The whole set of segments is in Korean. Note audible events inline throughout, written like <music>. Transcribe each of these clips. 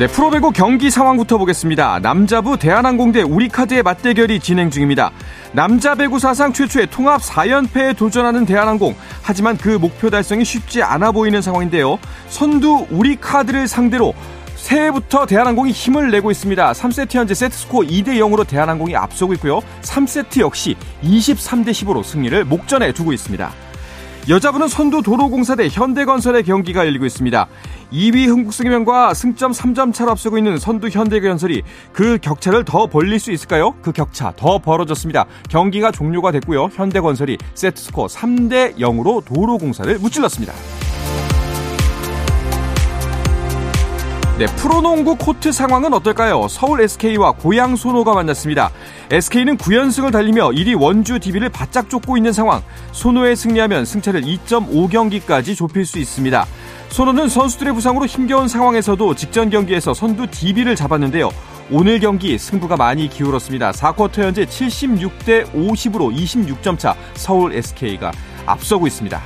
네, 프로배구 경기 상황부터 보겠습니다. 남자부 대한항공 대 우리카드의 맞대결이 진행 중입니다. 남자 배구 사상 최초의 통합 4연패에 도전하는 대한항공. 하지만 그 목표 달성이 쉽지 않아 보이는 상황인데요. 선두 우리카드를 상대로 새해부터 대한항공이 힘을 내고 있습니다. 3세트 현재 세트스코어 2대 0으로 대한항공이 앞서고 있고요. 3세트 역시 23대 10으로 승리를 목전에 두고 있습니다. 여자분은 선두 도로공사 대 현대건설의 경기가 열리고 있습니다. 2위 흥국생명과 승점 3점 차로 앞서고 있는 선두 현대건설이 그 격차를 더 벌릴 수 있을까요? 그 격차 더 벌어졌습니다. 경기가 종료가 됐고요. 현대건설이 세트스코어 3대 0으로 도로공사를 무찔렀습니다. 네, 프로농구 코트 상황은 어떨까요? 서울 SK와 고양 소노가 만났습니다. SK는 9연승을 달리며 1위 원주 DB를 바짝 쫓고 있는 상황. 소노에 승리하면 승차를 2.5경기까지 좁힐 수 있습니다. 소노는 선수들의 부상으로 힘겨운 상황에서도 직전 경기에서 선두 DB를 잡았는데요. 오늘 경기 승부가 많이 기울었습니다. 4쿼터 현재 76대 50으로 26점 차 서울 SK가 앞서고 있습니다.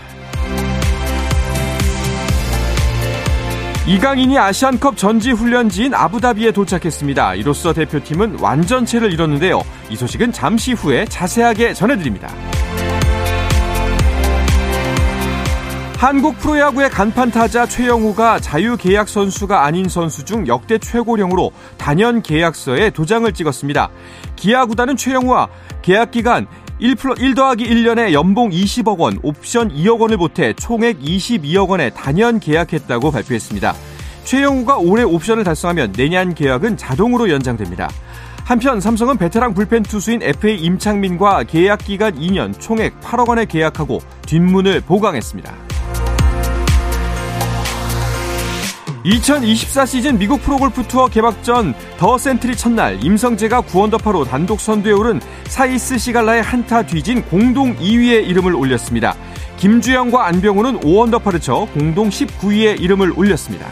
이강인이 아시안컵 전지 훈련지인 아부다비에 도착했습니다. 이로써 대표팀은 완전체를 이뤘는데요. 이 소식은 잠시 후에 자세하게 전해드립니다. 한국 프로야구의 간판 타자 최영우가 자유계약 선수가 아닌 선수 중 역대 최고령으로 단연 계약서에 도장을 찍었습니다. 기아 구단은 최영우와 계약 기간 1, 1 더하기 1년에 연봉 20억 원, 옵션 2억 원을 보태 총액 22억 원에 단연 계약했다고 발표했습니다. 최영우가 올해 옵션을 달성하면 내년 계약은 자동으로 연장됩니다. 한편 삼성은 베테랑 불펜 투수인 FA 임창민과 계약 기간 2년 총액 8억 원에 계약하고 뒷문을 보강했습니다. 2024 시즌 미국 프로골프 투어 개막전 더 센트리 첫날 임성재가 9언더파로 단독 선두에 오른 사히스 시갈라에 한 타 뒤진 공동 2위에 이름을 올렸습니다. 김주형과 안병훈은 5언더파를 쳐 공동 19위에 이름을 올렸습니다.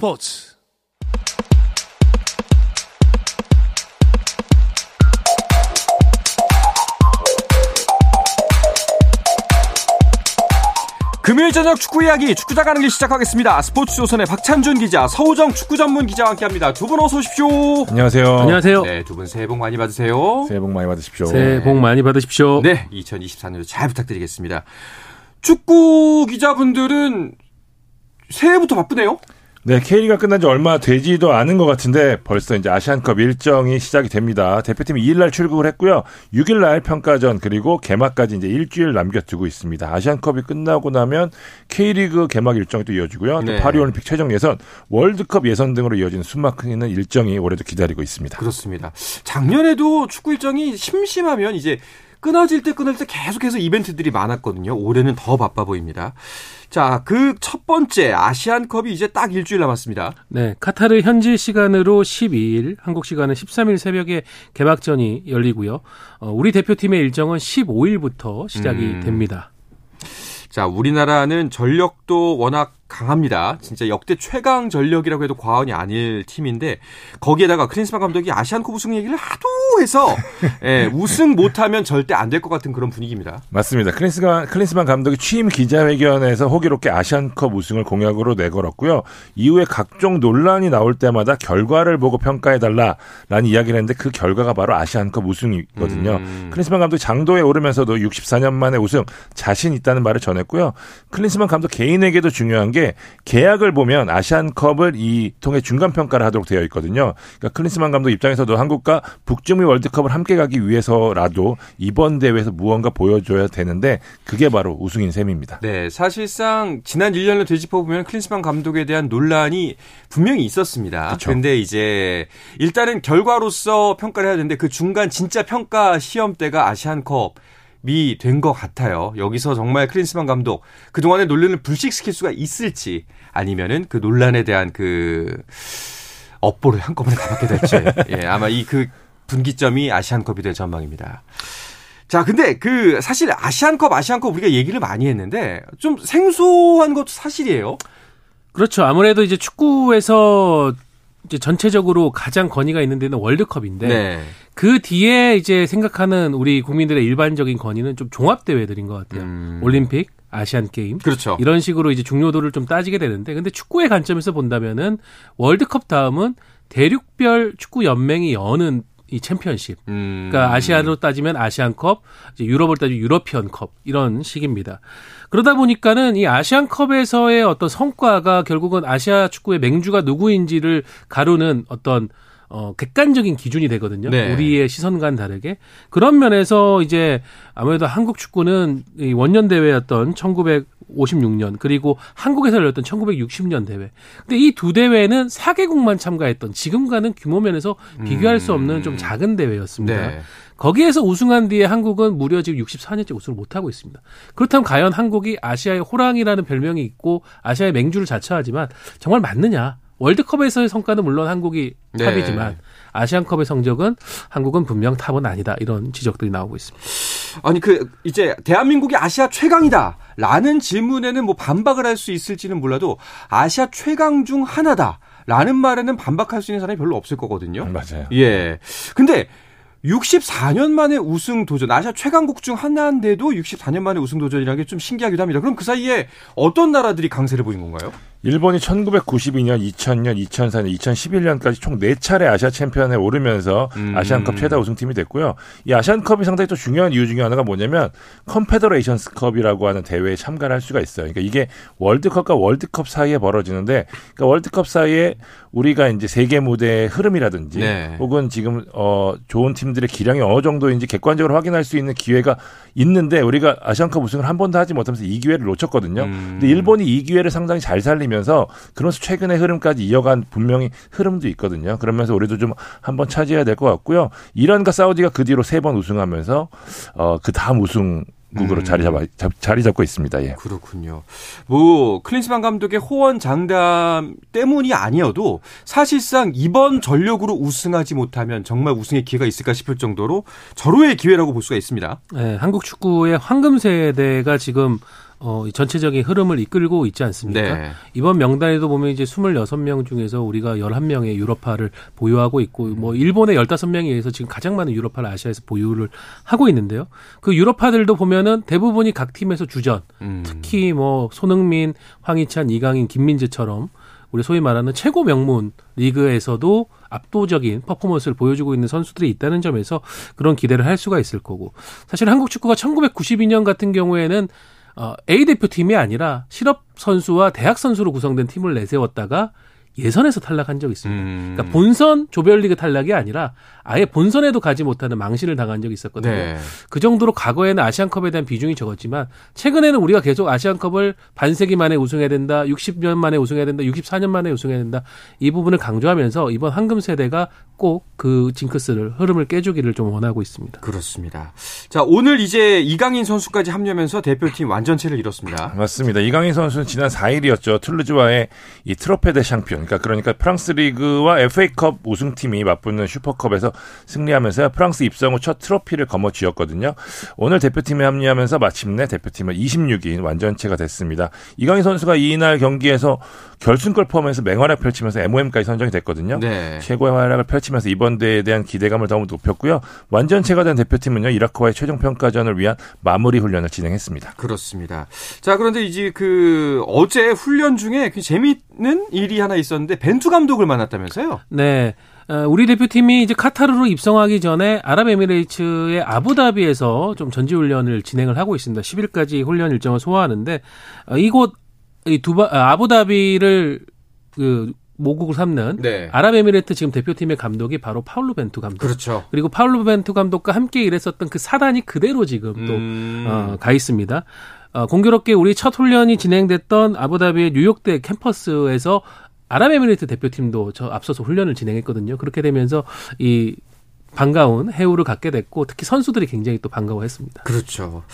스포츠 금요일 저녁 축구 이야기 축구자 가는 길 시작하겠습니다. 스포츠 조선의 박찬준 기자, 서우정 축구 전문 기자와 함께합니다. 두 분 어서 오십시오. 안녕하세요. 안녕하세요. 네, 두 분 새해 복 많이 받으세요. 새해 복 많이 받으십시오. 새해 복 많이 받으십시오. 네, 2024년도 잘 부탁드리겠습니다. 축구 기자분들은 새해부터 바쁘네요. 네, K리가 끝난 지 얼마 되지도 않은 것 같은데 벌써 이제 아시안컵 일정이 시작이 됩니다. 대표팀이 2일 날 출국을 했고요. 6일 날 평가전 그리고 개막까지 이제 일주일 남겨두고 있습니다. 아시안컵이 끝나고 나면 K리그 개막 일정이 또 이어지고요. 네. 또 파리 올림픽 최종 예선, 월드컵 예선 등으로 이어지는 숨막히는 일정이 올해도 기다리고 있습니다. 그렇습니다. 작년에도 축구 일정이 심심하면 이제 끊어질 때 끊어질 때 계속해서 이벤트들이 많았거든요. 올해는 더 바빠 보입니다. 자, 그 첫 번째 아시안컵이 이제 딱 일주일 남았습니다. 네, 카타르 현지 시간으로 12일, 한국 시간은 13일 새벽에 개막전이 열리고요. 어, 우리 대표팀의 일정은 15일부터 시작이 음. 됩니다. 자, 우리나라는 전력도 워낙 강합니다. 진짜 역대 최강 전력이라고 해도 과언이 아닐 팀인데 거기에다가 크린스만 감독이 아시안컵 우승 얘기를 하도 해서 <laughs> 예, 우승 못하면 절대 안 될 것 같은 그런 분위기입니다. 맞습니다. 클린스만, 클린스만 감독이 취임 기자회견에서 호기롭게 아시안컵 우승을 공약으로 내걸었고요. 이후에 각종 논란이 나올 때마다 결과를 보고 평가해달라라는 이야기를 했는데 그 결과가 바로 아시안컵 우승이거든요. 음. 클린스만 감독이 장도에 오르면서도 64년 만에 우승 자신 있다는 말을 전했고요. 클린스만 감독 개인에게도 중요한 게게 계약을 보면 아시안컵을 이 통해 중간 평가를 하도록 되어 있거든요. 그러니까 클린스만 감독 입장에서도 한국과 북중미 월드컵을 함께 가기 위해서라도 이번 대회에서 무언가 보여줘야 되는데 그게 바로 우승인 셈입니다. 네, 사실상 지난 1년을 되짚어 보면 클린스만 감독에 대한 논란이 분명히 있었습니다. 그런데 이제 일단은 결과로서 평가를 해야 되는데 그 중간 진짜 평가 시험 때가 아시안컵 미 된 것 같아요. 여기서 정말 클린스만 감독 그동안의 논란을 불식시킬 수가 있을지 아니면은 그 논란에 대한 그 업보를 한꺼번에 다 받게 될지 <laughs> 예, 아마 이 그 분기점이 아시안컵이 될 전망입니다. 자, 근데 그 사실 아시안컵 아시안컵 우리가 얘기를 많이 했는데 좀 생소한 것도 사실이에요. 그렇죠. 아무래도 이제 축구에서 이제 전체적으로 가장 권위가 있는 데는 월드컵인데 네. 그 뒤에 이제 생각하는 우리 국민들의 일반적인 권위는 좀 종합 대회들인 것 같아요. 음. 올림픽, 아시안 게임, 그렇죠. 이런 식으로 이제 중요도를 좀 따지게 되는데, 근데 축구의 관점에서 본다면은 월드컵 다음은 대륙별 축구 연맹이 여는 이 챔피언십. 음. 그러니까 아시아로 따지면 아시안컵, 이제 유럽을 따지면 유러피언컵 이런 식입니다. 그러다 보니까는 이 아시안컵에서의 어떤 성과가 결국은 아시아 축구의 맹주가 누구인지를 가르는 어떤 어, 객관적인 기준이 되거든요. 네. 우리의 시선과는 다르게. 그런 면에서 이제 아무래도 한국 축구는 이 원년 대회였던 1956년 그리고 한국에서 열렸던 1960년 대회. 근데 이 두 대회는 4개국만 참가했던 지금과는 규모 면에서 비교할 수 없는 좀 음. 작은 대회였습니다. 네. 거기에서 우승한 뒤에 한국은 무려 지금 64년째 우승을 못하고 있습니다. 그렇다면 과연 한국이 아시아의 호랑이라는 별명이 있고 아시아의 맹주를 자처하지만 정말 맞느냐? 월드컵에서의 성과는 물론 한국이 네. 탑이지만 아시안컵의 성적은 한국은 분명 탑은 아니다 이런 지적들이 나오고 있습니다. 아니 그 이제 대한민국이 아시아 최강이다라는 질문에는 뭐 반박을 할 수 있을지는 몰라도 아시아 최강 중 하나다 라는 말에는 반박할 수 있는 사람이 별로 없을 거거든요. 맞아요. 예. 근데 64년 만에 우승 도전, 아시아 최강국 중 하나인데도 64년 만에 우승 도전이라는 게 좀 신기하기도 합니다. 그럼 그 사이에 어떤 나라들이 강세를 보인 건가요? 일본이 1992년, 2000년, 2004년, 2011년까지 총 4차례 아시아 챔피언에 오르면서 음. 아시안컵 최다 우승팀이 됐고요. 이 아시안컵이 상당히 또 중요한 이유 중에 하나가 뭐냐면 컨페더레이션스컵이라고 하는 대회에 참가를 할 수가 있어요. 그러니까 이게 월드컵과 월드컵 사이에 벌어지는데 그러니까 월드컵 사이에 우리가 이제 세계 무대의 흐름이라든지 네. 혹은 지금 어 좋은 팀들의 기량이 어느 정도인지 객관적으로 확인할 수 있는 기회가 있는데 우리가 아시안컵 우승을 한 번도 하지 못하면서 이 기회를 놓쳤거든요. 음. 근데 일본이 이 기회를 상당히 잘 살 리면서 그러면서 최근의 흐름까지 이어간 분명히 흐름도 있거든요. 그러면서 우리도 좀 한번 차지해야 될 것 같고요. 이란과 사우디가 그 뒤로 세 번 우승하면서 어 그 다음 우승 국으로 음. 자리 잡아 자리 잡고 있습니다. 예. 그렇군요. 뭐 클린스만 감독의 호언 장담 때문이 아니어도 사실상 이번 전력으로 우승하지 못하면 정말 우승의 기회가 있을까 싶을 정도로 절호의 기회라고 볼 수가 있습니다. 네, 한국 축구의 황금 세대가 지금 어, 전체적인 흐름을 이끌고 있지 않습니까? 네. 이번 명단에도 보면 이제 26명 중에서 우리가 11명의 유럽파를 보유하고 있고, 뭐, 일본의 15명에 의해서 지금 가장 많은 유럽파를 아시아에서 보유를 하고 있는데요. 그 유럽파들도 보면은 대부분이 각 팀에서 주전, 음. 특히 뭐, 손흥민, 황희찬, 이강인, 김민재처럼 우리 소위 말하는 최고 명문 리그에서도 압도적인 퍼포먼스를 보여주고 있는 선수들이 있다는 점에서 그런 기대를 할 수가 있을 거고. 사실 한국 축구가 1992년 같은 경우에는 어, A 대표팀이 아니라 실업 선수와 대학 선수로 구성된 팀을 내세웠다가 예선에서 탈락한 적이 있습니다. 음. 그러니까 본선 조별리그 탈락이 아니라 아예 본선에도 가지 못하는 망신을 당한 적이 있었거든요. 네. 그 정도로 과거에는 아시안컵에 대한 비중이 적었지만 최근에는 우리가 계속 아시안컵을 반세기 만에 우승해야 된다, 60년 만에 우승해야 된다, 64년 만에 우승해야 된다 이 부분을 강조하면서 이번 황금 세대가 꼭 그 징크스를 흐름을 깨주기를 좀 원하고 있습니다. 그렇습니다. 자 오늘 이제 이강인 선수까지 합류하면서 대표팀 완전체를 이뤘습니다. 맞습니다. 이강인 선수는 지난 4일이었죠. 툴루즈와의 이 트로페 대 샹피온 그러니까 그러니까 프랑스 리그와 FA컵 우승팀이 맞붙는 슈퍼컵에서 승리하면서 프랑스 입성 후 첫 트로피를 거머쥐었거든요. 오늘 대표팀에 합류하면서 마침내 대표팀은 26인 완전체가 됐습니다. 이강인 선수가 이날 경기에서 결승골 포함해서 맹활약 펼치면서 MOM까지 선정이 됐거든요. 네. 최고의 활약을 펼치면서 이번 대회에 대한 기대감을 더욱 높였고요. 완전체가 된 대표팀은요. 이라크와의 최종 평가전을 위한 마무리 훈련을 진행했습니다. 그렇습니다. 자, 그런데 이제 그 어제 훈련 중에 그 재미 있는 일이 하나 있었는데 벤투 감독을 만났다면서요? 네. 어, 우리 대표팀이 이제 카타르로 입성하기 전에 아랍에미레이츠의 아부다비에서 좀 전지훈련을 진행을 하고 있습니다. 10일까지 훈련 일정을 소화하는데 어, 이곳 이 두바 아, 아부다비를 그 모국을 삼는 네. 아랍에미레이트 지금 대표팀의 감독이 바로 파울루 벤투 감독. 그렇죠. 그리고 파울루 벤투 감독과 함께 일했었던 그 사단이 그대로 지금 또가 음. 어, 있습니다. 어, 공교롭게 우리 첫 훈련이 진행됐던 아부다비의 뉴욕대 캠퍼스에서 아랍에미레이트 대표팀도 저 앞서서 훈련을 진행했거든요. 그렇게 되면서 이 반가운 해우를 갖게 됐고 특히 선수들이 굉장히 또 반가워했습니다. 그렇죠.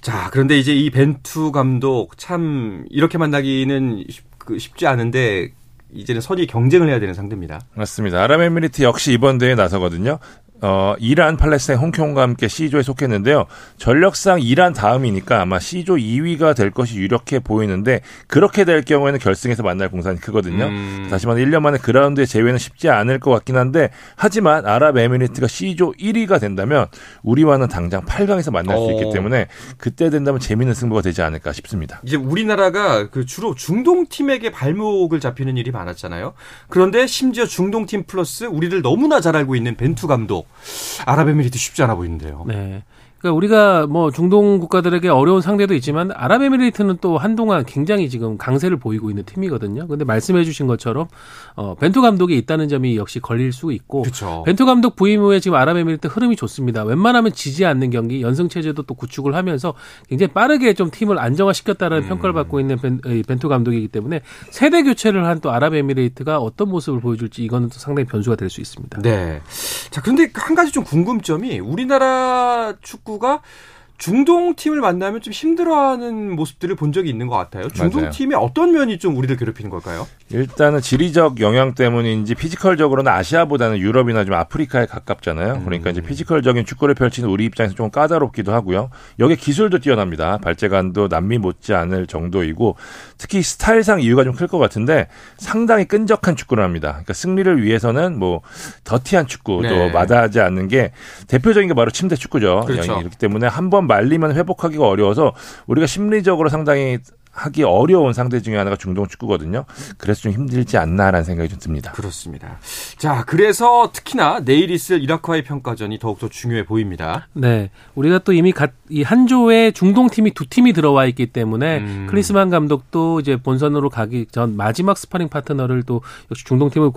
자 그런데 이제 이 벤투 감독 참 이렇게 만나기는 그 쉽지 않은데 이제는 선의 경쟁을 해야 되는 상대입니다. 맞습니다. 아랍에미리트 역시 이번 대회에 나서거든요. 어, 이란, 팔레스타인, 홍콩과 함께 C조에 속했는데요. 전력상 이란 다음이니까 아마 C조 2위가 될 것이 유력해 보이는데 그렇게 될 경우에는 결승에서 만날 공산이 크거든요. 음. 다시 말해 1년 만에 그라운드의 제외는 쉽지 않을 것 같긴 한데 하지만 아랍에미리트가 C조 1위가 된다면 우리와는 당장 8강에서 만날 수 있기 어. 때문에 그때 된다면 재미있는 승부가 되지 않을까 싶습니다. 이제 우리나라가 그 주로 중동 팀에게 발목을 잡히는 일이 많았잖아요. 그런데 심지어 중동 팀 플러스 우리를 너무나 잘 알고 있는 벤투 감독 아랍에미리트 쉽지 않아 보이는데요. 네. 그러니까 우리가 뭐 중동 국가들에게 어려운 상대도 있지만 아랍에미리트는 또 한동안 굉장히 지금 강세를 보이고 있는 팀이거든요. 근데 말씀해 주신 것처럼 어 벤투 감독이 있다는 점이 역시 걸릴 수 있고 그쵸. 벤투 감독 부임 후에 지금 아랍에미리트 흐름이 좋습니다. 웬만하면 지지 않는 경기 연승 체제도 또 구축을 하면서 굉장히 빠르게 좀 팀을 안정화시켰다는 음. 평가를 받고 있는 벤, 벤투 감독이기 때문에 세대 교체를 한 또 아랍에미리트가 어떤 모습을 보여줄지 이거는 또 상당히 변수가 될 수 있습니다. 네. 자, 그런데 한 가지 좀 궁금점이 우리나라 축구 축구가 중동 팀을 만나면 좀 힘들어하는 모습들을 본 적이 있는 것 같아요. 중동 팀의 어떤 면이 좀 우리를 괴롭히는 걸까요? 일단은 지리적 영향 때문인지 피지컬적으로는 아시아보다는 유럽이나 좀 아프리카에 가깝잖아요. 음. 그러니까 이제 피지컬적인 축구를 펼치는 우리 입장에서 좀 까다롭기도 하고요. 여기 기술도 뛰어납니다. 발재간도 남미 못지 않을 정도이고 특히 스타일상 이유가 좀 클 것 같은데 상당히 끈적한 축구를 합니다. 그러니까 승리를 위해서는 뭐 더티한 축구 또 네. 마다하지 않는 게 대표적인 게 바로 침대 축구죠. 그렇죠. 그렇기 때문에 한번 말리면 회복하기가 어려워서 우리가 심리적으로 상당히 하기 어려운 상대 중에 하나가 중동 축구거든요. 그래서 좀 힘들지 않나라는 생각이 좀 듭니다. 그렇습니다. 자, 그래서 특히나 내일 있을 이라크와의 평가전이 더욱더 중요해 보입니다. 네. 우리가 또 이미 이 한 조에 중동 팀이 두 팀이 들어와 있기 때문에 음. 클린스만 감독도 이제 본선으로 가기 전 마지막 스파링 파트너를 또 역시 중동 팀을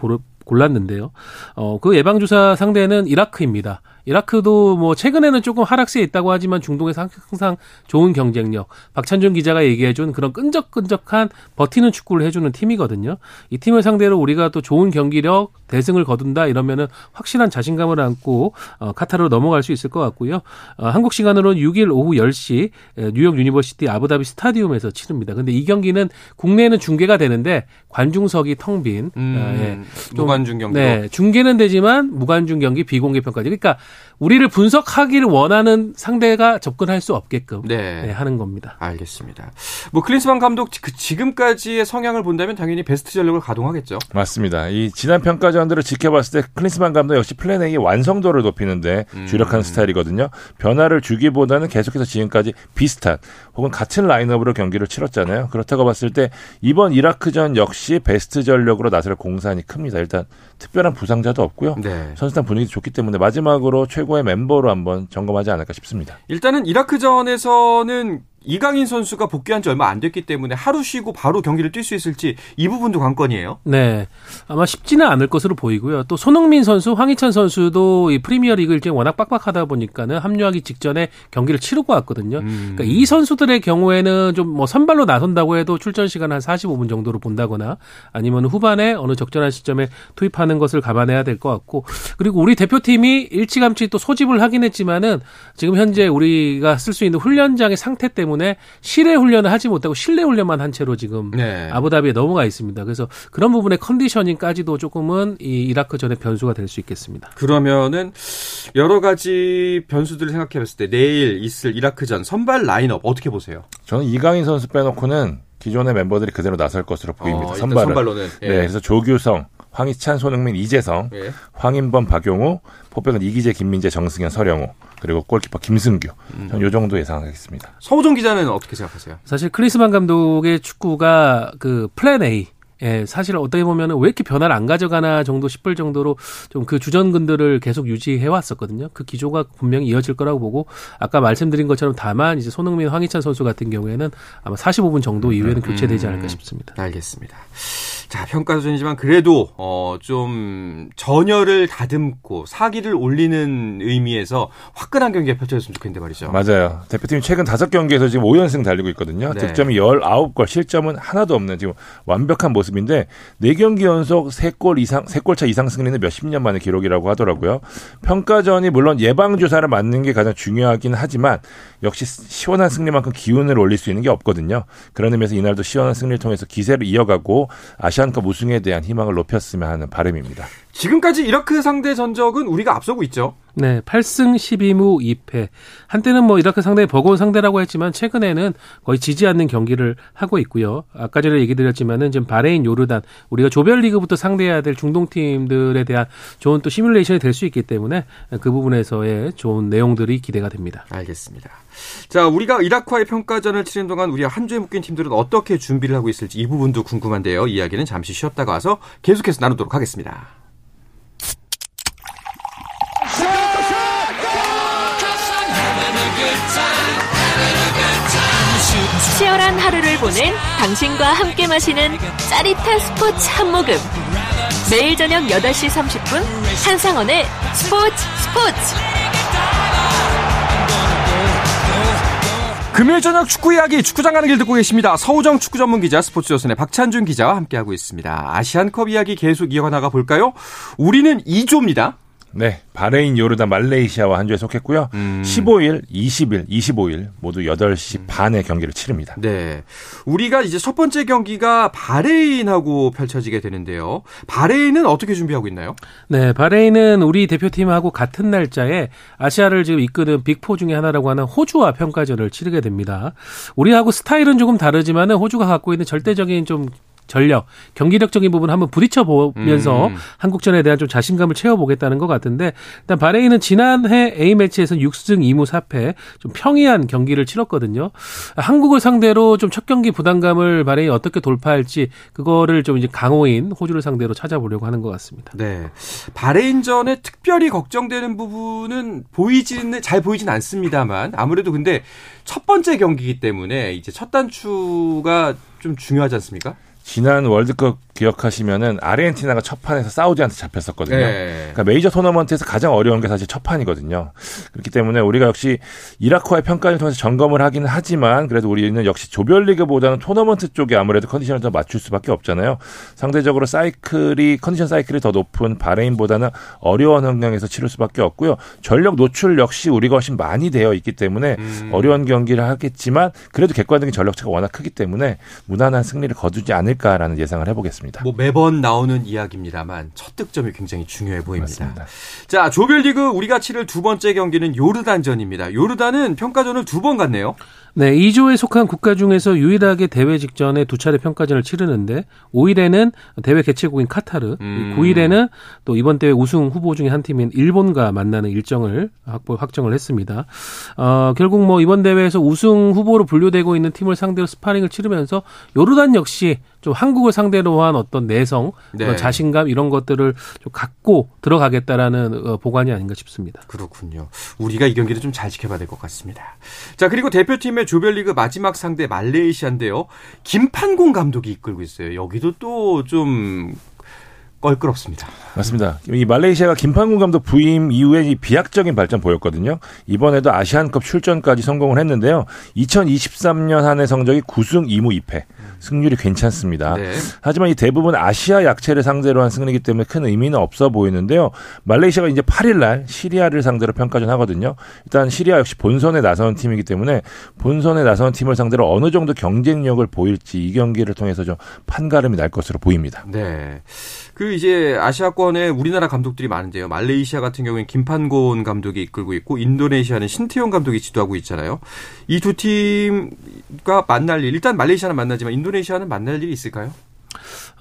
골랐는데요. 어, 그 예방주사 상대는 이라크입니다. 이라크도 뭐 최근에는 조금 하락세에 있다고 하지만 중동에서 항상 좋은 경쟁력. 박찬준 기자가 얘기해준 그런 끈적끈적한 버티는 축구를 해주는 팀이거든요. 이 팀을 상대로 우리가 또 좋은 경기력, 대승을 거둔다 이러면은 확실한 자신감을 안고 어, 카타르로 넘어갈 수 있을 것 같고요. 어, 한국 시간으로는 6일 오후 10시 뉴욕 유니버시티 아부다비 스타디움에서 치릅니다. 근데 이 경기는 국내에는 중계가 되는데 관중석이 텅 빈 음, 어, 예, 무관중 경기. 네, 중계는 되지만 무관중 경기 비공개 평가전. 그러니까 우리를 분석하기를 원하는 상대가 접근할 수 없게끔 네. 네, 하는 겁니다. 알겠습니다. 뭐 클린스만 감독 그 지금까지의 성향을 본다면 당연히 베스트 전력을 가동하겠죠. 맞습니다. 이 지난 평가전들을 지켜봤을 때 클린스만 감독 역시 plan A의 완성도를 높이는데 음. 주력하는 스타일이거든요. 변화를 주기보다는 계속해서 지금까지 비슷한 혹은 같은 라인업으로 경기를 치렀잖아요. 그렇다고 봤을 때 이번 이라크전 역시 베스트 전력으로 나설 공산이 큽니다. 일단 특별한 부상자도 없고요. 네. 선수단 분위기도 좋기 때문에 마지막으로 최고의 멤버로 한번 점검하지 않을까 싶습니다. 일단은 이라크전에서는 이강인 선수가 복귀한 지 얼마 안 됐기 때문에 하루 쉬고 바로 경기를 뛸 수 있을지 이 부분도 관건이에요. 네. 아마 쉽지는 않을 것으로 보이고요. 또 손흥민 선수, 황희찬 선수도 이 프리미어 리그 일정이 워낙 빡빡하다 보니까는 합류하기 직전에 경기를 치르고 왔거든요. 음. 그러니까 이 선수들의 경우에는 좀 뭐 선발로 나선다고 해도 출전 시간 한 45분 정도로 본다거나 아니면 후반에 어느 적절한 시점에 투입하는 것을 감안해야 될 것 같고 그리고 우리 대표팀이 일찌감치 또 소집을 하긴 했지만은 지금 현재 우리가 쓸 수 있는 훈련장의 상태 때문에 때문에 실내 훈련을 하지 못하고 실내 훈련만 한 채로 지금 네. 아부다비에 넘어가 있습니다. 그래서 그런 부분의 컨디셔닝까지도 조금은 이 이라크 전에 변수가 될 수 있겠습니다. 그러면은 여러 가지 변수들을 생각해 봤을 때 내일 있을 이라크전 선발 라인업 어떻게 보세요? 저는 이강인 선수 빼놓고는 기존의 멤버들이 그대로 나설 것으로 보입니다. 어, 선발은. 선발로는. 예. 네, 그래서 조규성, 황희찬, 손흥민, 이재성, 예. 황인범, 박용우, 포백은 이기재, 김민재, 정승현, 설영우. 그리고 골키퍼 김승규. 음. 저는 요 정도 예상하겠습니다. 서호정 기자는 어떻게 생각하세요? 사실 클린스만 감독의 축구가 그 plan A 예, 사실 어떻게 보면은 왜 이렇게 변화를 안 가져가나 정도 싶을 정도로 좀 그 주전군들을 계속 유지해 왔었거든요. 그 기조가 분명히 이어질 거라고 보고 아까 말씀드린 것처럼 다만 이제 손흥민, 황희찬 선수 같은 경우에는 아마 45분 정도 이후에는 교체되지 않을까 싶습니다. 알겠습니다. 자, 평가전이지만 그래도 어, 좀 전열을 다듬고 사기를 올리는 의미에서 화끈한 경기가 펼쳐졌으면 좋겠는데 말이죠. 맞아요. 대표팀이 최근 5경기에서 지금 5연승 달리고 있거든요. 네. 득점이 19골, 실점은 하나도 없는 지금 완벽한 모습 인데 4경기 연속 3골 이상 3골 차 이상 승리는 몇십 년 만의 기록이라고 하더라고요. 평가전이 물론 예방 주사를 맞는 게 가장 중요하긴 하지만 역시 시원한 승리만큼 기운을 올릴 수 있는 게 없거든요. 그런 의미에서 이날도 시원한 승리를 통해서 기세를 이어가고 아시안컵 우승에 대한 희망을 높였으면 하는 바람입니다. 지금까지 이라크 상대 전적은 우리가 앞서고 있죠. 네, 8승 12무 2패. 한때는 뭐 이라크 상당히 버거운 상대라고 했지만 최근에는 거의 지지 않는 경기를 하고 있고요. 아까 전에 얘기 드렸지만은 지금 바레인, 요르단 우리가 조별리그부터 상대해야 될 중동 팀들에 대한 좋은 또 시뮬레이션이 될 수 있기 때문에 그 부분에서의 좋은 내용들이 기대가 됩니다. 알겠습니다. 자, 우리가 이라크와의 평가전을 치는 동안 우리가 한 주에 묶인 팀들은 어떻게 준비를 하고 있을지 이 부분도 궁금한데요. 이야기는 잠시 쉬었다가 와서 계속해서 나누도록 하겠습니다. 치열한 하루를 보낸 당신과 함께 마시는 짜릿한 스포츠 한 모금. 매일 저녁 8시 30분 한상원의 스포츠 스포츠. 금요일 저녁 축구 이야기 축구장 가는 길 듣고 계십니다. 서호정 축구 전문 기자 스포츠 조선의 박찬준 기자와 함께하고 있습니다. 아시안컵 이야기 계속 이어가 나가 볼까요? 우리는 E조입니다. 네, 바레인, 요르단, 말레이시아와 한 조에 속했고요. 음. 15일, 20일, 25일 모두 8시 음. 반에 경기를 치릅니다. 네. 우리가 이제 첫 번째 경기가 바레인하고 펼쳐지게 되는데요. 바레인은 어떻게 준비하고 있나요? 네, 바레인은 우리 대표팀하고 같은 날짜에 아시아를 지금 이끄는 big four 중에 하나라고 하는 호주와 평가전을 치르게 됩니다. 우리하고 스타일은 조금 다르지만은 호주가 갖고 있는 절대적인 좀 전력, 경기력적인 부분 을 한번 부딪혀 보면서 음. 한국전에 대한 좀 자신감을 채워보겠다는 것 같은데 일단 바레인은 지난해 A 매치에서 6승 2무 4패 좀 평이한 경기를 치렀거든요. 한국을 상대로 좀 첫 경기 부담감을 바레인이 어떻게 돌파할지 그거를 좀 이제 강호인 호주를 상대로 찾아보려고 하는 것 같습니다. 네, 바레인전에 특별히 걱정되는 부분은 보이지는 잘 보이진 않습니다만 아무래도 근데 첫 번째 경기이기 때문에 이제 첫 단추가 좀 중요하지 않습니까? 지난 월드컵 기억하시면은 아르헨티나가 첫 판에서 사우디한테 잡혔었거든요. 네. 그러니까 메이저 토너먼트에서 가장 어려운 게 사실 첫 판이거든요. 그렇기 때문에 우리가 역시 이라크와의 평가를 통해서 점검을 하기는 하지만 그래도 우리는 역시 조별리그보다는 토너먼트 쪽에 아무래도 컨디션을 더 맞출 수밖에 없잖아요. 상대적으로 사이클이 컨디션 사이클이 더 높은 바레인보다는 어려운 환경에서 치를 수밖에 없고요. 전력 노출 역시 우리가 훨씬 많이 되어 있기 때문에 음. 어려운 경기를 하겠지만 그래도 객관적인 전력차가 워낙 크기 때문에 무난한 승리를 거두지 않을 까라는 예상을 해보겠습니다. 뭐 매번 나오는 이야기입니다만 첫 득점이 굉장히 중요해 보입니다. 맞습니다. 자, 조별리그 우리가 치를 두 번째 경기는 요르단전입니다. 요르단은 평가전을 두 번 갖네요. 네, E조에 속한 국가 중에서 유일하게 대회 직전에 두 차례 평가전을 치르는데 5일에는 대회 개최국인 카타르, 음. 9일에는 또 이번 대회 우승 후보 중에 한 팀인 일본과 만나는 일정을 확보 확정을 했습니다. 어, 결국 뭐 이번 대회에서 우승 후보로 분류되고 있는 팀을 상대로 스파링을 치르면서 요르단 역시 좀 한국을 상대로 한 어떤 내성, 네. 자신감 이런 것들을 좀 갖고 들어가겠다라는 어, 보관이 아닌가 싶습니다. 그렇군요. 우리가 이 경기를 좀 잘 지켜봐야 될 것 같습니다. 자 그리고 대표팀의 조별리그 마지막 상대 말레이시아인데요. 김판공 감독이 이끌고 있어요. 여기도 또좀 껄끄럽습니다. 맞습니다. 이 말레이시아가 김판군 감독 부임 이후에 이 비약적인 발전 보였거든요. 이번에도 아시안컵 출전까지 성공을 했는데요. 2023년 한해 성적이 9승 2무 2패. 승률이 괜찮습니다. 네. 하지만 이 대부분 아시아 약체를 상대로 한 승리이기 때문에 큰 의미는 없어 보이는데요. 말레이시아가 이제 8일 날 시리아를 상대로 평가전 하거든요. 일단 시리아 역시 본선에 나서는 팀이기 때문에 본선에 나서는 팀을 상대로 어느 정도 경쟁력을 보일지 이 경기를 통해서 좀 판가름이 날 것으로 보입니다. 네. 그 이제 아시아권에 우리나라 감독들이 많은데요. 말레이시아 같은 경우에는 김판곤 감독이 이끌고 있고 인도네시아는 신태용 감독이 지도하고 있잖아요. 이 두 팀과 만날 일 일단 말레이시아는 만나지만 인도 네시아는 만날 일이 있을까요?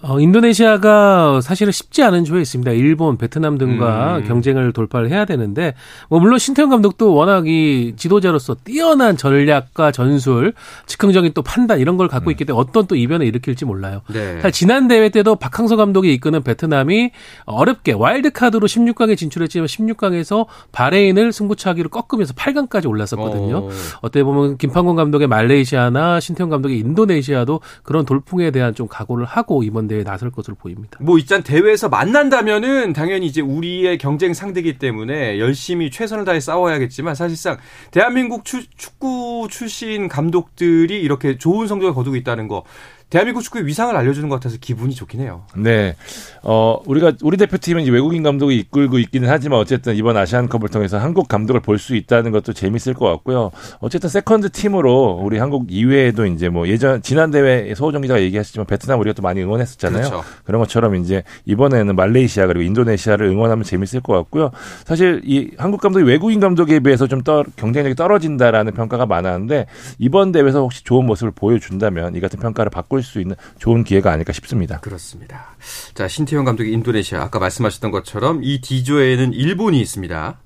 어, 인도네시아가 사실은 쉽지 않은 조에 있습니다. 일본, 베트남 등과 음. 경쟁을 돌파를 해야 되는데, 뭐, 물론 신태용 감독도 워낙 이 지도자로서 뛰어난 전략과 전술, 즉흥적인 또 판단 이런 걸 갖고 음. 있기 때문에 어떤 또 이변을 일으킬지 몰라요. 네. 지난 대회 때도 박항서 감독이 이끄는 베트남이 어렵게 와일드카드로 16강에 진출했지만 16강에서 바레인을 승부차기로 꺾으면서 8강까지 올랐었거든요. 어. 어떻게 보면 김판곤 감독의 말레이시아나 신태용 감독의 인도네시아도 그런 돌풍에 대한 좀 각오를 하고 이번 대회에 나설 것으로 보입니다. 뭐 일단 대회에서 만난다면은 당연히 이제 우리의 경쟁 상대이기 때문에 열심히 최선을 다해 싸워야겠지만 사실상 대한민국 추, 축구 출신 감독들이 이렇게 좋은 성적을 거두고 있다는 거 대한민국 축구의 위상을 알려주는 것 같아서 기분이 좋긴 해요. 네. 어, 우리가, 우리 대표팀은 이제 외국인 감독이 이끌고 있기는 하지만 어쨌든 이번 아시안컵을 통해서 한국 감독을 볼 수 있다는 것도 재밌을 것 같고요. 어쨌든 세컨드 팀으로 우리 한국 이외에도 이제 뭐 예전, 지난 대회 서호정 기자가 얘기하셨지만 베트남 우리가 또 많이 응원했었잖아요. 그렇죠. 그런 것처럼 이제 이번에는 말레이시아 그리고 인도네시아를 응원하면 재밌을 것 같고요. 사실 이 한국 감독이 외국인 감독에 비해서 좀 떠, 경쟁력이 떨어진다라는 평가가 많았는데 이번 대회에서 혹시 좋은 모습을 보여준다면 이 같은 평가를 바꿀 해볼 수 있는 좋은 기회가 아닐까 싶습니다. 그렇습니다. 자, 신태용 감독의 인도네시아 아까 말씀하셨던 것처럼 이 D조에는 일본이 있습니다.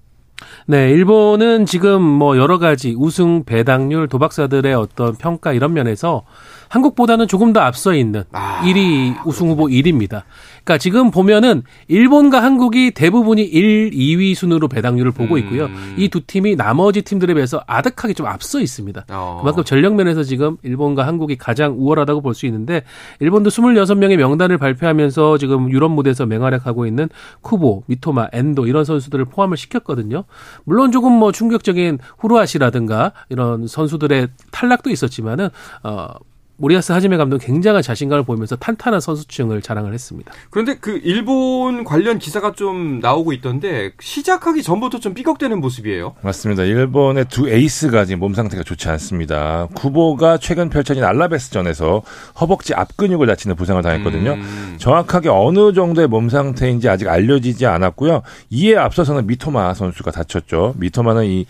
네, 일본은 지금 뭐 여러 가지 우승 배당률 도박사들의 어떤 평가 이런 면에서 한국보다는 조금 더 앞서 있는 아, 1위 우승 후보 1위입니다. 그러니까 지금 보면은 일본과 한국이 대부분이 1, 2위 순으로 배당률을 보고 있고요. 음. 이두 팀이 나머지 팀들에 비해서 아득하게 좀 앞서 있습니다. 어. 그만큼 전력 면에서 지금 일본과 한국이 가장 우월하다고 볼 수 있는데 일본도 26명의 명단을 발표하면서 지금 유럽 무대에서 맹활약하고 있는 쿠보, 미토마, 엔도 이런 선수들을 포함을 시켰거든요. 물론 조금 뭐 충격적인 후루아시라든가 이런 선수들의 탈락도 있었지만은 어 모리아스 하지메 감독 굉장한 자신감을 보이면서 탄탄한 선수층을 자랑을 했습니다. 그런데 그 일본 관련 기사가 좀 나오고 있던데 시작하기 전부터 좀 삐걱대는 모습이에요. 맞습니다. 일본의 두 에이스가 지금 몸 상태가 좋지 않습니다. 구보가 최근 펼쳐진 알라베스전에서 허벅지 앞근육을 다치는 부상을 당했거든요. 음. 정확하게 어느 정도의 몸 상태인지 아직 알려지지 않았고요. 이에 앞서서는 미토마 선수가 다쳤죠. 미토마는 이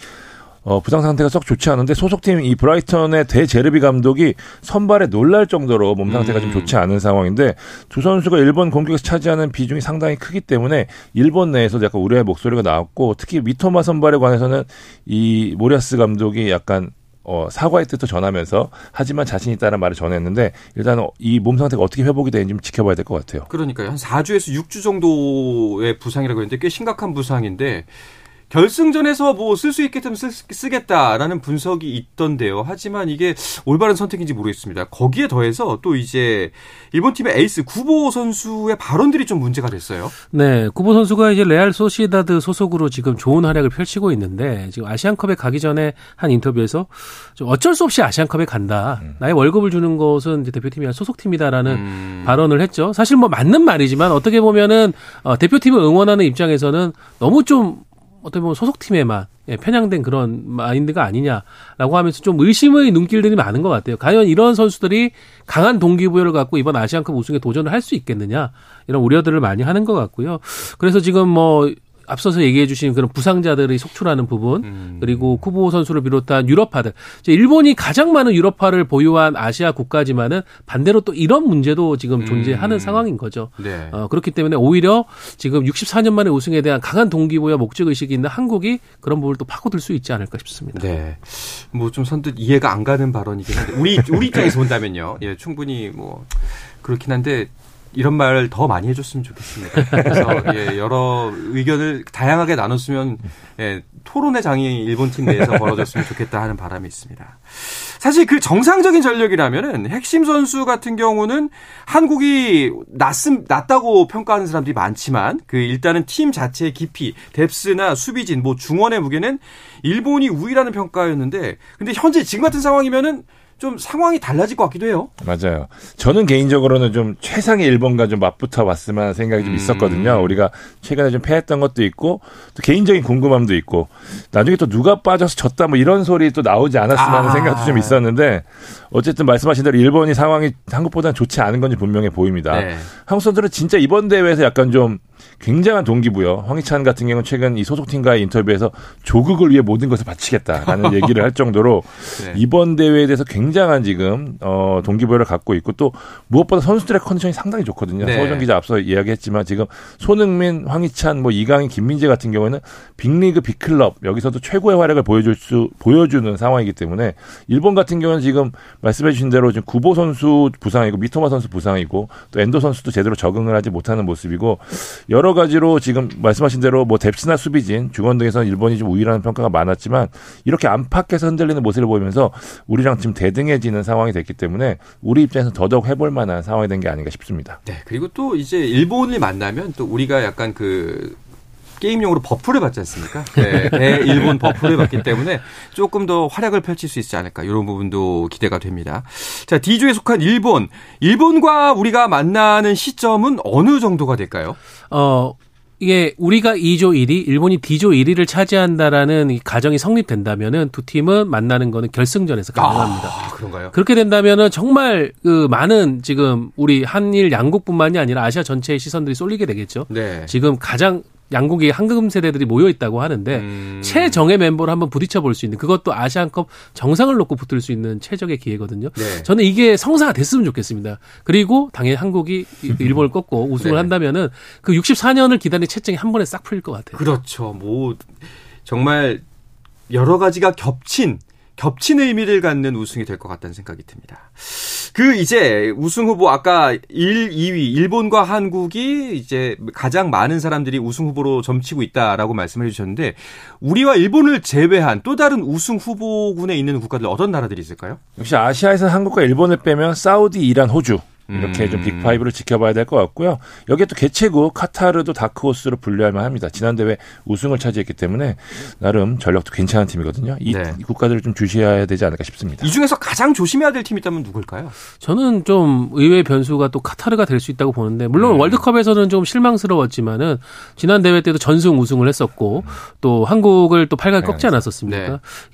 어, 부상 상태가 썩 좋지 않은데 소속팀 이 브라이턴의 대제르비 감독이 선발에 놀랄 정도로 몸 상태가 음. 좀 좋지 않은 상황인데 두 선수가 일본 공격에서 차지하는 비중이 상당히 크기 때문에 일본 내에서도 약간 우려의 목소리가 나왔고 특히 미토마 선발에 관해서는 이 모리아스 감독이 약간 어, 사과의 뜻도 전하면서 하지만 자신 있다는 말을 전했는데 일단 이 몸 상태가 어떻게 회복이 되는지 좀 지켜봐야 될 것 같아요. 그러니까요. 한 4주에서 6주 정도의 부상이라고 했는데 꽤 심각한 부상인데 결승전에서 뭐 쓸 수 있게끔 쓰, 겠다라는 분석이 있던데요. 하지만 이게 올바른 선택인지 모르겠습니다. 거기에 더해서 또 이제 일본 팀의 에이스 구보 선수의 발언들이 좀 문제가 됐어요. 네, 구보 선수가 이제 레알 소시다드 소속으로 지금 좋은 활약을 펼치고 있는데 지금 아시안컵에 가기 전에 한 인터뷰에서 좀 어쩔 수 없이 아시안컵에 간다. 음. 나의 월급을 주는 것은 이제 대표팀이 소속팀이다라는 음. 발언을 했죠. 사실 뭐 맞는 말이지만 어떻게 보면은 어, 대표팀을 응원하는 입장에서는 너무 좀 어떻게 보면 소속팀에만 예, 편향된 그런 마인드가 아니냐라고 하면서 좀 의심의 눈길들이 많은 것 같아요. 과연 이런 선수들이 강한 동기부여를 갖고 이번 아시안컵 우승에 도전을 할 수 있겠느냐 이런 우려들을 많이 하는 것 같고요. 그래서 지금 뭐 앞서서 얘기해 주신 그런 부상자들이 속출하는 부분 음. 그리고 쿠보 선수를 비롯한 유럽파들 일본이 가장 많은 유럽파를 보유한 아시아 국가지만은 반대로 또 이런 문제도 지금 음. 존재하는 음. 상황인 거죠. 네. 어, 그렇기 때문에 오히려 지금 64년 만에 우승에 대한 강한 동기부여 목적 의식이 있는 한국이 그런 부분을 또 파고들 수 있지 않을까 싶습니다. 네. 뭐 좀 선뜻 이해가 안 가는 발언이긴 한데 우리 우리 입장에서 본다면요. 예, 충분히 뭐 그렇긴 한데 이런 말을 더 많이 해줬으면 좋겠습니다. 그래서 예, 여러 의견을 다양하게 나눴으면 예, 토론의 장이 일본 팀 내에서 벌어졌으면 좋겠다 하는 바람이 있습니다. 사실 그 정상적인 전력이라면은 핵심 선수 같은 경우는 한국이 낮음 낮다고 평가하는 사람들이 많지만 그 일단은 팀 자체의 깊이, 뎁스나 수비진, 뭐 중원의 무게는 일본이 우위라는 평가였는데 근데 현재 지금 같은 상황이면은 좀 상황이 달라질 것 같기도 해요. 맞아요. 저는 개인적으로는 좀 최상의 일본과 좀 맞붙어 봤으면 하는 생각이 좀 음. 있었거든요. 우리가 최근에 좀 패했던 것도 있고 또 개인적인 궁금함도 있고 나중에 또 누가 빠져서 졌다 뭐 이런 소리 또 나오지 않았으면 하는 아. 생각도 좀 있었는데 어쨌든 말씀하신 대로 일본이 상황이 한국보다는 좋지 않은 건지 분명해 보입니다. 네. 한국 선수들은 진짜 이번 대회에서 약간 좀 굉장한 동기부여. 황희찬 같은 경우는 최근 이 소속팀과의 인터뷰에서 조국을 위해 모든 것을 바치겠다라는 <laughs> 얘기를 할 정도로 네. 이번 대회에 대해서 굉장한 지금 어 동기부여를 갖고 있고 또 무엇보다 선수들의 컨디션이 상당히 좋거든요. 네. 서호정 기자 앞서 이야기했지만 지금 손흥민, 황희찬, 뭐 이강인, 김민재 같은 경우에는 빅리그, 빅클럽 여기서도 최고의 활약을 보여줄 수 보여주는 상황이기 때문에 일본 같은 경우는 지금 말씀해 주신 대로 지금 구보 선수 부상이고 미토마 선수 부상이고 또 엔도 선수도 제대로 적응을 하지 못하는 모습이고 여러 가지로 지금 말씀하신 대로 뭐 뎁스나 수비진 중원 등에서는 일본이 좀 우위라는 평가가 많았지만 이렇게 안팎에서 흔들리는 모습을 보이면서 우리랑 지금 대등해지는 상황이 됐기 때문에 우리 입장에서 더더욱 해볼 만한 상황이 된 게 아닌가 싶습니다. 네. 그리고 또 이제 일본을 만나면 또 우리가 약간 그 게임용으로 buff를 받지 않습니까? 네, 대 일본 buff를 받기 때문에 조금 더 활약을 펼칠 수 있지 않을까 이런 부분도 기대가 됩니다. 자 D조에 속한 일본, 일본과 우리가 만나는 시점은 어느 정도가 될까요? 어 이게 우리가 E조 1위, 일본이 D조 1위를 차지한다라는 가정이 성립된다면은 두 팀은 만나는 거는 결승전에서 가능합니다. 아, 그런가요? 그렇게 된다면은 정말 그 많은 지금 우리 한일 양국뿐만이 아니라 아시아 전체의 시선들이 쏠리게 되겠죠. 네. 지금 가장 양국이 한금 세대들이 모여 있다고 하는데 음. 최정예 멤버로 한번 부딪혀 볼 수 있는 그것도 아시안컵 정상을 놓고 붙을 수 있는 최적의 기회거든요. 네. 저는 이게 성사가 됐으면 좋겠습니다. 그리고 당연히 한국이 <laughs> 일본을 꺾고 우승을 네. 한다면은 그 64년을 기다린 채증이 한 번에 싹 풀릴 것 같아요. 그렇죠. 뭐 정말 여러 가지가 겹친 겹친 의미를 갖는 우승이 될 것 같다는 생각이 듭니다. 그 이제 우승 후보 아까 1, 2위 일본과 한국이 이제 가장 많은 사람들이 우승 후보로 점치고 있다라고 말씀을 해주셨는데 우리와 일본을 제외한 또 다른 우승 후보군에 있는 국가들 어떤 나라들이 있을까요? 역시 아시아에서 한국과 일본을 빼면 사우디, 이란, 호주 이렇게 음. 좀 빅파이브를 지켜봐야 될 것 같고요. 여기에 또 개최국 카타르도 다크호스로 분류할 만합니다. 지난 대회 우승을 차지했기 때문에 나름 전력도 괜찮은 팀이거든요. 이, 네. 이 국가들을 좀 주시해야 되지 않을까 싶습니다. 이 중에서 가장 조심해야 될 팀이 있다면 누굴까요? 저는 좀 의외의 변수가 또 카타르가 될 수 있다고 보는데 물론 음. 월드컵에서는 좀 실망스러웠지만은 지난 대회 때도 전승 우승을 했었고 또 한국을 또 8강 꺾지 않았었습니까? 네.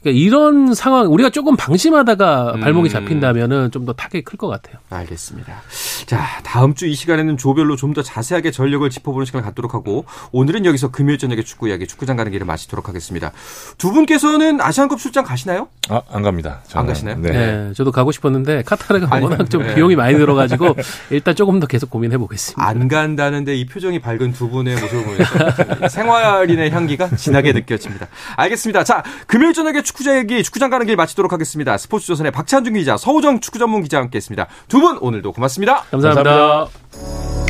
그러니까 이런 상황 우리가 조금 방심하다가 발목이 음. 잡힌다면은 좀 더 타격이 클 것 같아요. 알겠습니다. 자, 다음 주 이 시간에는 조별로 좀 더 자세하게 전력을 짚어보는 시간을 갖도록 하고 오늘은 여기서 금요일 저녁에 축구 이야기 축구장 가는 길을 마치도록 하겠습니다. 두 분께서는 아시안컵 출장 가시나요? 아, 안 갑니다. 저는. 안 가시나요? 네. 네. 저도 가고 싶었는데 카타르가 아니, 워낙 좀 네. 비용이 많이 들어가지고 <laughs> 일단 조금 더 계속 고민해 보겠습니다. 안 간다는데 이 표정이 밝은 두 분의 모습을 보면서 <laughs> 생활인의 향기가 진하게 느껴집니다. 알겠습니다. 자, 금요일 저녁에 축구장 얘기 축구장 가는 길 마치도록 하겠습니다. 스포츠조선의 박찬준 기자, 서우정 축구 전문 기자와 함께했습니다. 두 분 오늘도 고맙습니다. 감사합니다. 감사합니다.